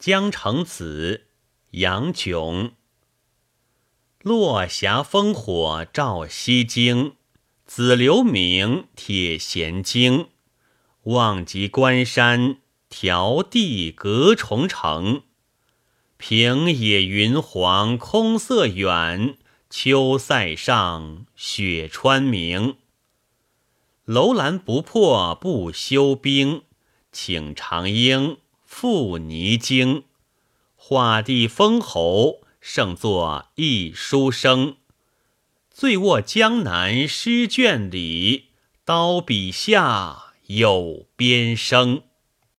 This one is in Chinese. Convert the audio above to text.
江城子，杨炯。落霞烽火照西京，子留名铁弦惊。望极关山，迢递隔重城。平野云黄空色远，秋塞上雪川明。楼兰不破不休兵，请长缨赴泥京。画地封侯，胜作一书生。醉卧江南诗卷里，刀笔下有边声。